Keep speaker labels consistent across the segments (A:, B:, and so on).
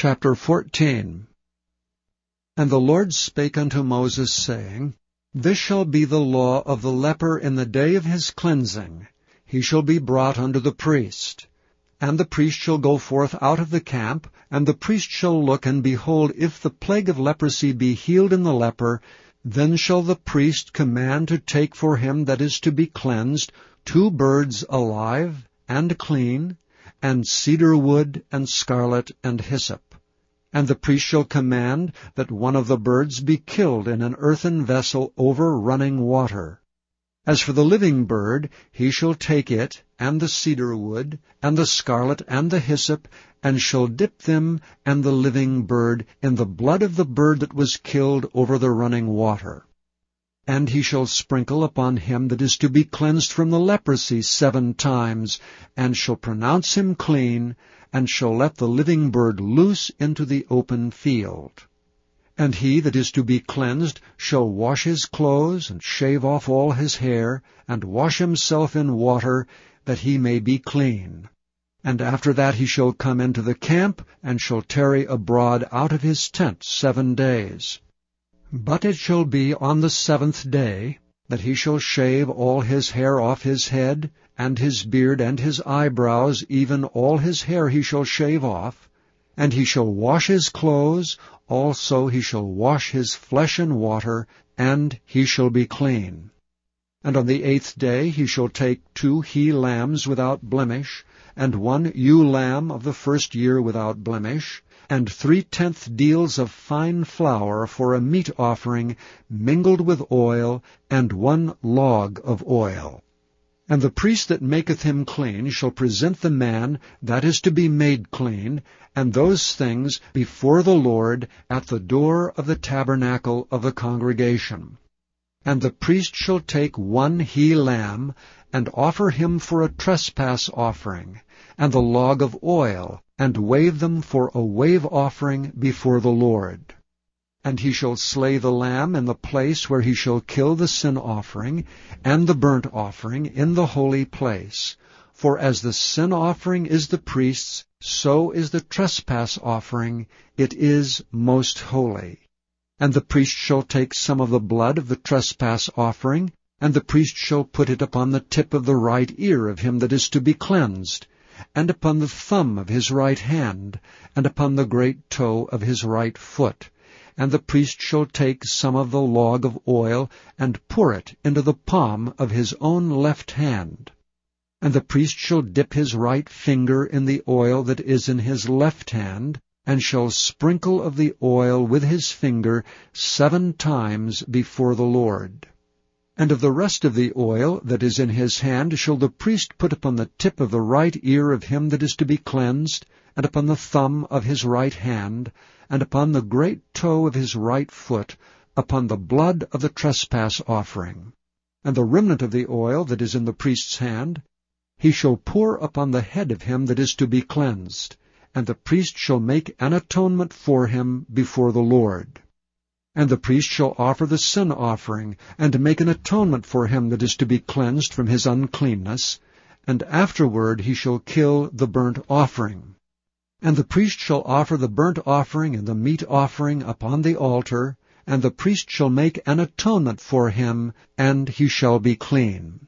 A: Chapter 14 And the Lord spake unto Moses, saying, This shall be the law of the leper in the day of his cleansing. He shall be brought unto the priest. And the priest shall go forth out of the camp, and the priest shall look, and behold, if the plague of leprosy be healed in the leper, then shall the priest command to take for him that is to be cleansed two birds alive and clean, and cedar wood, and scarlet, and hyssop. And the priest shall command that one of the birds be killed in an earthen vessel over running water. As for the living bird, he shall take it, and the cedar wood, and the scarlet, and the hyssop, and shall dip them and the living bird in the blood of the bird that was killed over the running water. And he shall sprinkle upon him that is to be cleansed from the leprosy seven times, and shall pronounce him clean, and shall let the living bird loose into the open field. And he that is to be cleansed shall wash his clothes, and shave off all his hair, and wash himself in water, that he may be clean. And after that he shall come into the camp, and shall tarry abroad out of his tent seven days. But it shall be on the seventh day that he shall shave all his hair off his head, and his beard and his eyebrows, even all his hair he shall shave off, and he shall wash his clothes, also he shall wash his flesh in water, and he shall be clean. And on the eighth day he shall take two he-lambs without blemish, and one ewe lamb of the first year without blemish, and three-tenth deals of fine flour for a meat offering mingled with oil, and one log of oil. And the priest that maketh him clean shall present the man that is to be made clean, and those things before the Lord at the door of the tabernacle of the congregation. And the priest shall take one he-lamb, and offer him for a trespass offering, and the log of oil, and wave them for a wave offering before the Lord. And he shall slay the lamb in the place where he shall kill the sin offering and the burnt offering in the holy place. For as the sin offering is the priest's, so is the trespass offering, it is most holy. And the priest shall take some of the blood of the trespass offering, and the priest shall put it upon the tip of the right ear of him that is to be cleansed, and upon the thumb of his right hand, and upon the great toe of his right foot. And the priest shall take some of the log of oil, and pour it into the palm of his own left hand. And the priest shall dip his right finger in the oil that is in his left hand, and shall sprinkle of the oil with his finger seven times before the Lord. And of the rest of the oil that is in his hand shall the priest put upon the tip of the right ear of him that is to be cleansed, and upon the thumb of his right hand, and upon the great toe of his right foot, upon the blood of the trespass offering. And the remnant of the oil that is in the priest's hand he shall pour upon the head of him that is to be cleansed, and the priest shall make an atonement for him before the Lord. And the priest shall offer the sin offering, and make an atonement for him that is to be cleansed from his uncleanness, and afterward he shall kill the burnt offering. And the priest shall offer the burnt offering and the meat offering upon the altar, and the priest shall make an atonement for him, and he shall be clean.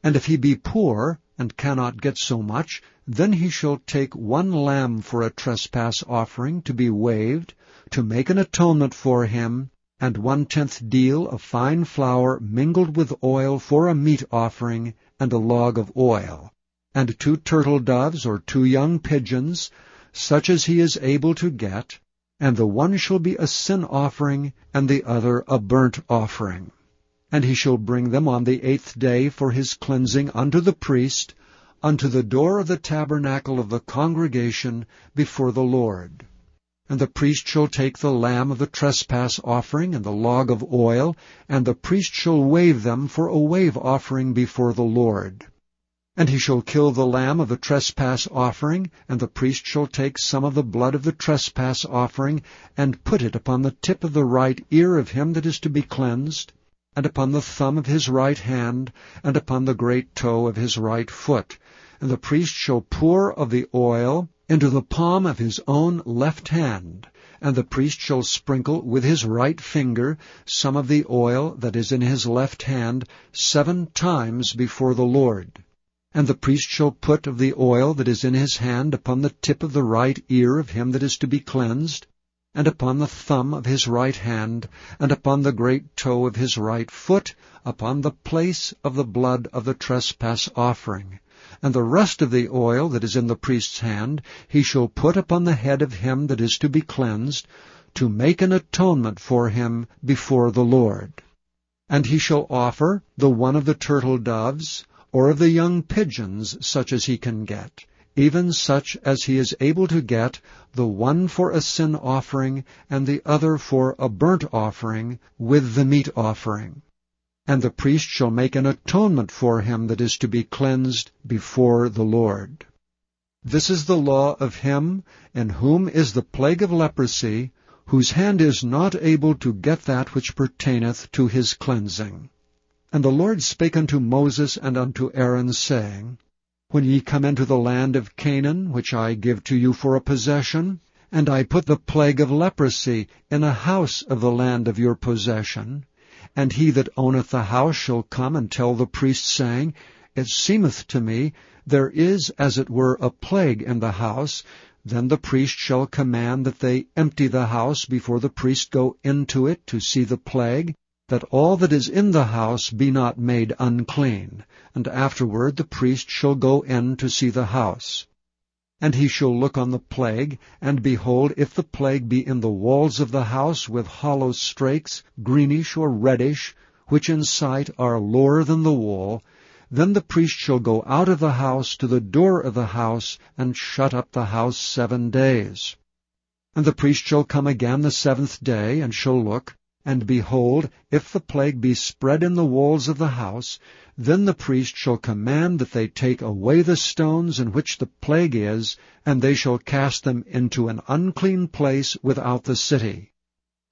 A: And if he be poor, and cannot get so much, then he shall take one lamb for a trespass offering to be waved, to make an atonement for him, and one-tenth deal of fine flour mingled with oil for a meat offering, and a log of oil, and two turtle doves or two young pigeons, such as he is able to get, and the one shall be a sin offering, and the other a burnt offering. And he shall bring them on the eighth day for his cleansing unto the priest, unto the door of the tabernacle of the congregation before the Lord. And the priest shall take the lamb of the trespass offering and the log of oil, and the priest shall wave them for a wave offering before the Lord. And he shall kill the lamb of the trespass offering, and the priest shall take some of the blood of the trespass offering, and put it upon the tip of the right ear of him that is to be cleansed, and upon the thumb of his right hand, and upon the great toe of his right foot. And the priest shall pour of the oil into the palm of his own left hand, and the priest shall sprinkle with his right finger some of the oil that is in his left hand seven times before the Lord. And the priest shall put of the oil that is in his hand upon the tip of the right ear of him that is to be cleansed, and upon the thumb of his right hand, and upon the great toe of his right foot, upon the place of the blood of the trespass offering. And the rest of the oil that is in the priest's hand he shall put upon the head of him that is to be cleansed, to make an atonement for him before the Lord. And he shall offer the one of the turtle doves, or of the young pigeons, such as he can get even such as he is able to get, the one for a sin offering, and the other for a burnt offering, with the meat offering. And the priest shall make an atonement for him that is to be cleansed before the Lord. This is the law of him in whom is the plague of leprosy, whose hand is not able to get that which pertaineth to his cleansing. And the Lord spake unto Moses and unto Aaron, saying, when ye come into the land of Canaan, which I give to you for a possession, and I put the plague of leprosy in a house of the land of your possession, and he that owneth the house shall come and tell the priest, saying, It seemeth to me there is as it were a plague in the house, then the priest shall command that they empty the house before the priest go into it to see the plague, that all that is in the house be not made unclean, and afterward the priest shall go in to see the house. And he shall look on the plague, and behold, if the plague be in the walls of the house with hollow strakes, greenish or reddish, which in sight are lower than the wall, then the priest shall go out of the house to the door of the house, and shut up the house seven days. And the priest shall come again the seventh day, and shall look, and behold, if the plague be spread in the walls of the house, then the priest shall command that they take away the stones in which the plague is, and they shall cast them into an unclean place without the city.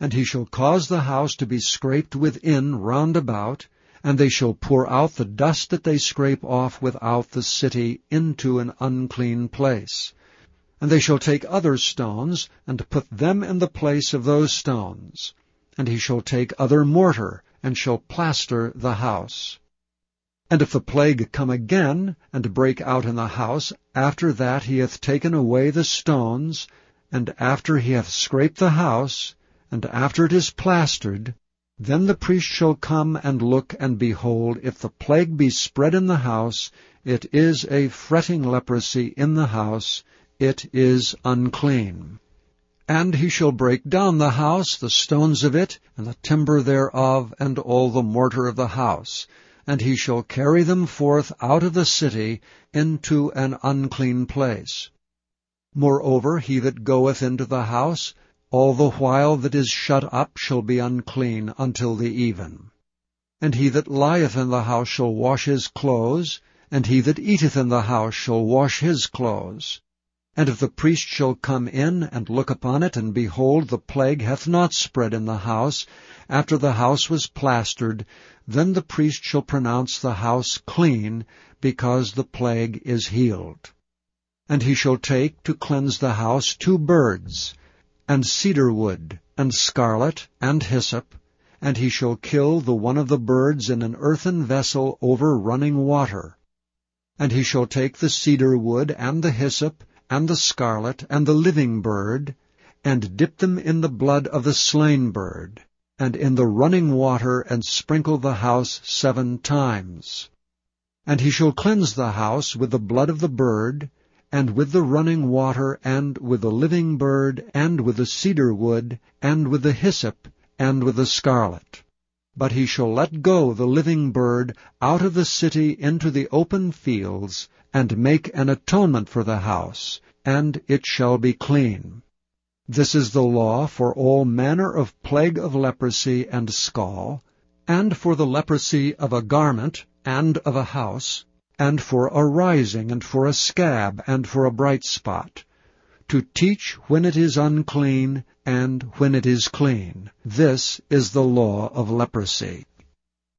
A: And he shall cause the house to be scraped within round about, and they shall pour out the dust that they scrape off without the city into an unclean place. And they shall take other stones, and put them in the place of those stones and he shall take other mortar, and shall plaster the house. And if the plague come again, and break out in the house, after that he hath taken away the stones, and after he hath scraped the house, and after it is plastered, then the priest shall come and look, and behold, if the plague be spread in the house, it is a fretting leprosy in the house, it is unclean. And he shall break down the house, the stones of it, and the timber thereof, and all the mortar of the house. And he shall carry them forth out of the city into an unclean place. Moreover, he that goeth into the house, all the while that is shut up shall be unclean until the even. And he that lieth in the house shall wash his clothes, and he that eateth in the house shall wash his clothes. And if the priest shall come in and look upon it, and behold, the plague hath not spread in the house, after the house was plastered, then the priest shall pronounce the house clean, because the plague is healed. And he shall take to cleanse the house two birds, and cedar wood, and scarlet, and hyssop, and he shall kill the one of the birds in an earthen vessel over running water. And he shall take the cedar wood and the hyssop, and the scarlet, and the living bird, and dip them in the blood of the slain bird, and in the running water, and sprinkle the house seven times. And he shall cleanse the house with the blood of the bird, and with the running water, and with the living bird, and with the cedar wood, and with the hyssop, and with the scarlet. But he shall let go the living bird out of the city into the open fields, and make an atonement for the house, and it shall be clean. This is the law for all manner of plague of leprosy and scall, and for the leprosy of a garment, and of a house, and for a rising, and for a scab, and for a bright spot, to teach when it is unclean, and when it is clean. This is the law of leprosy.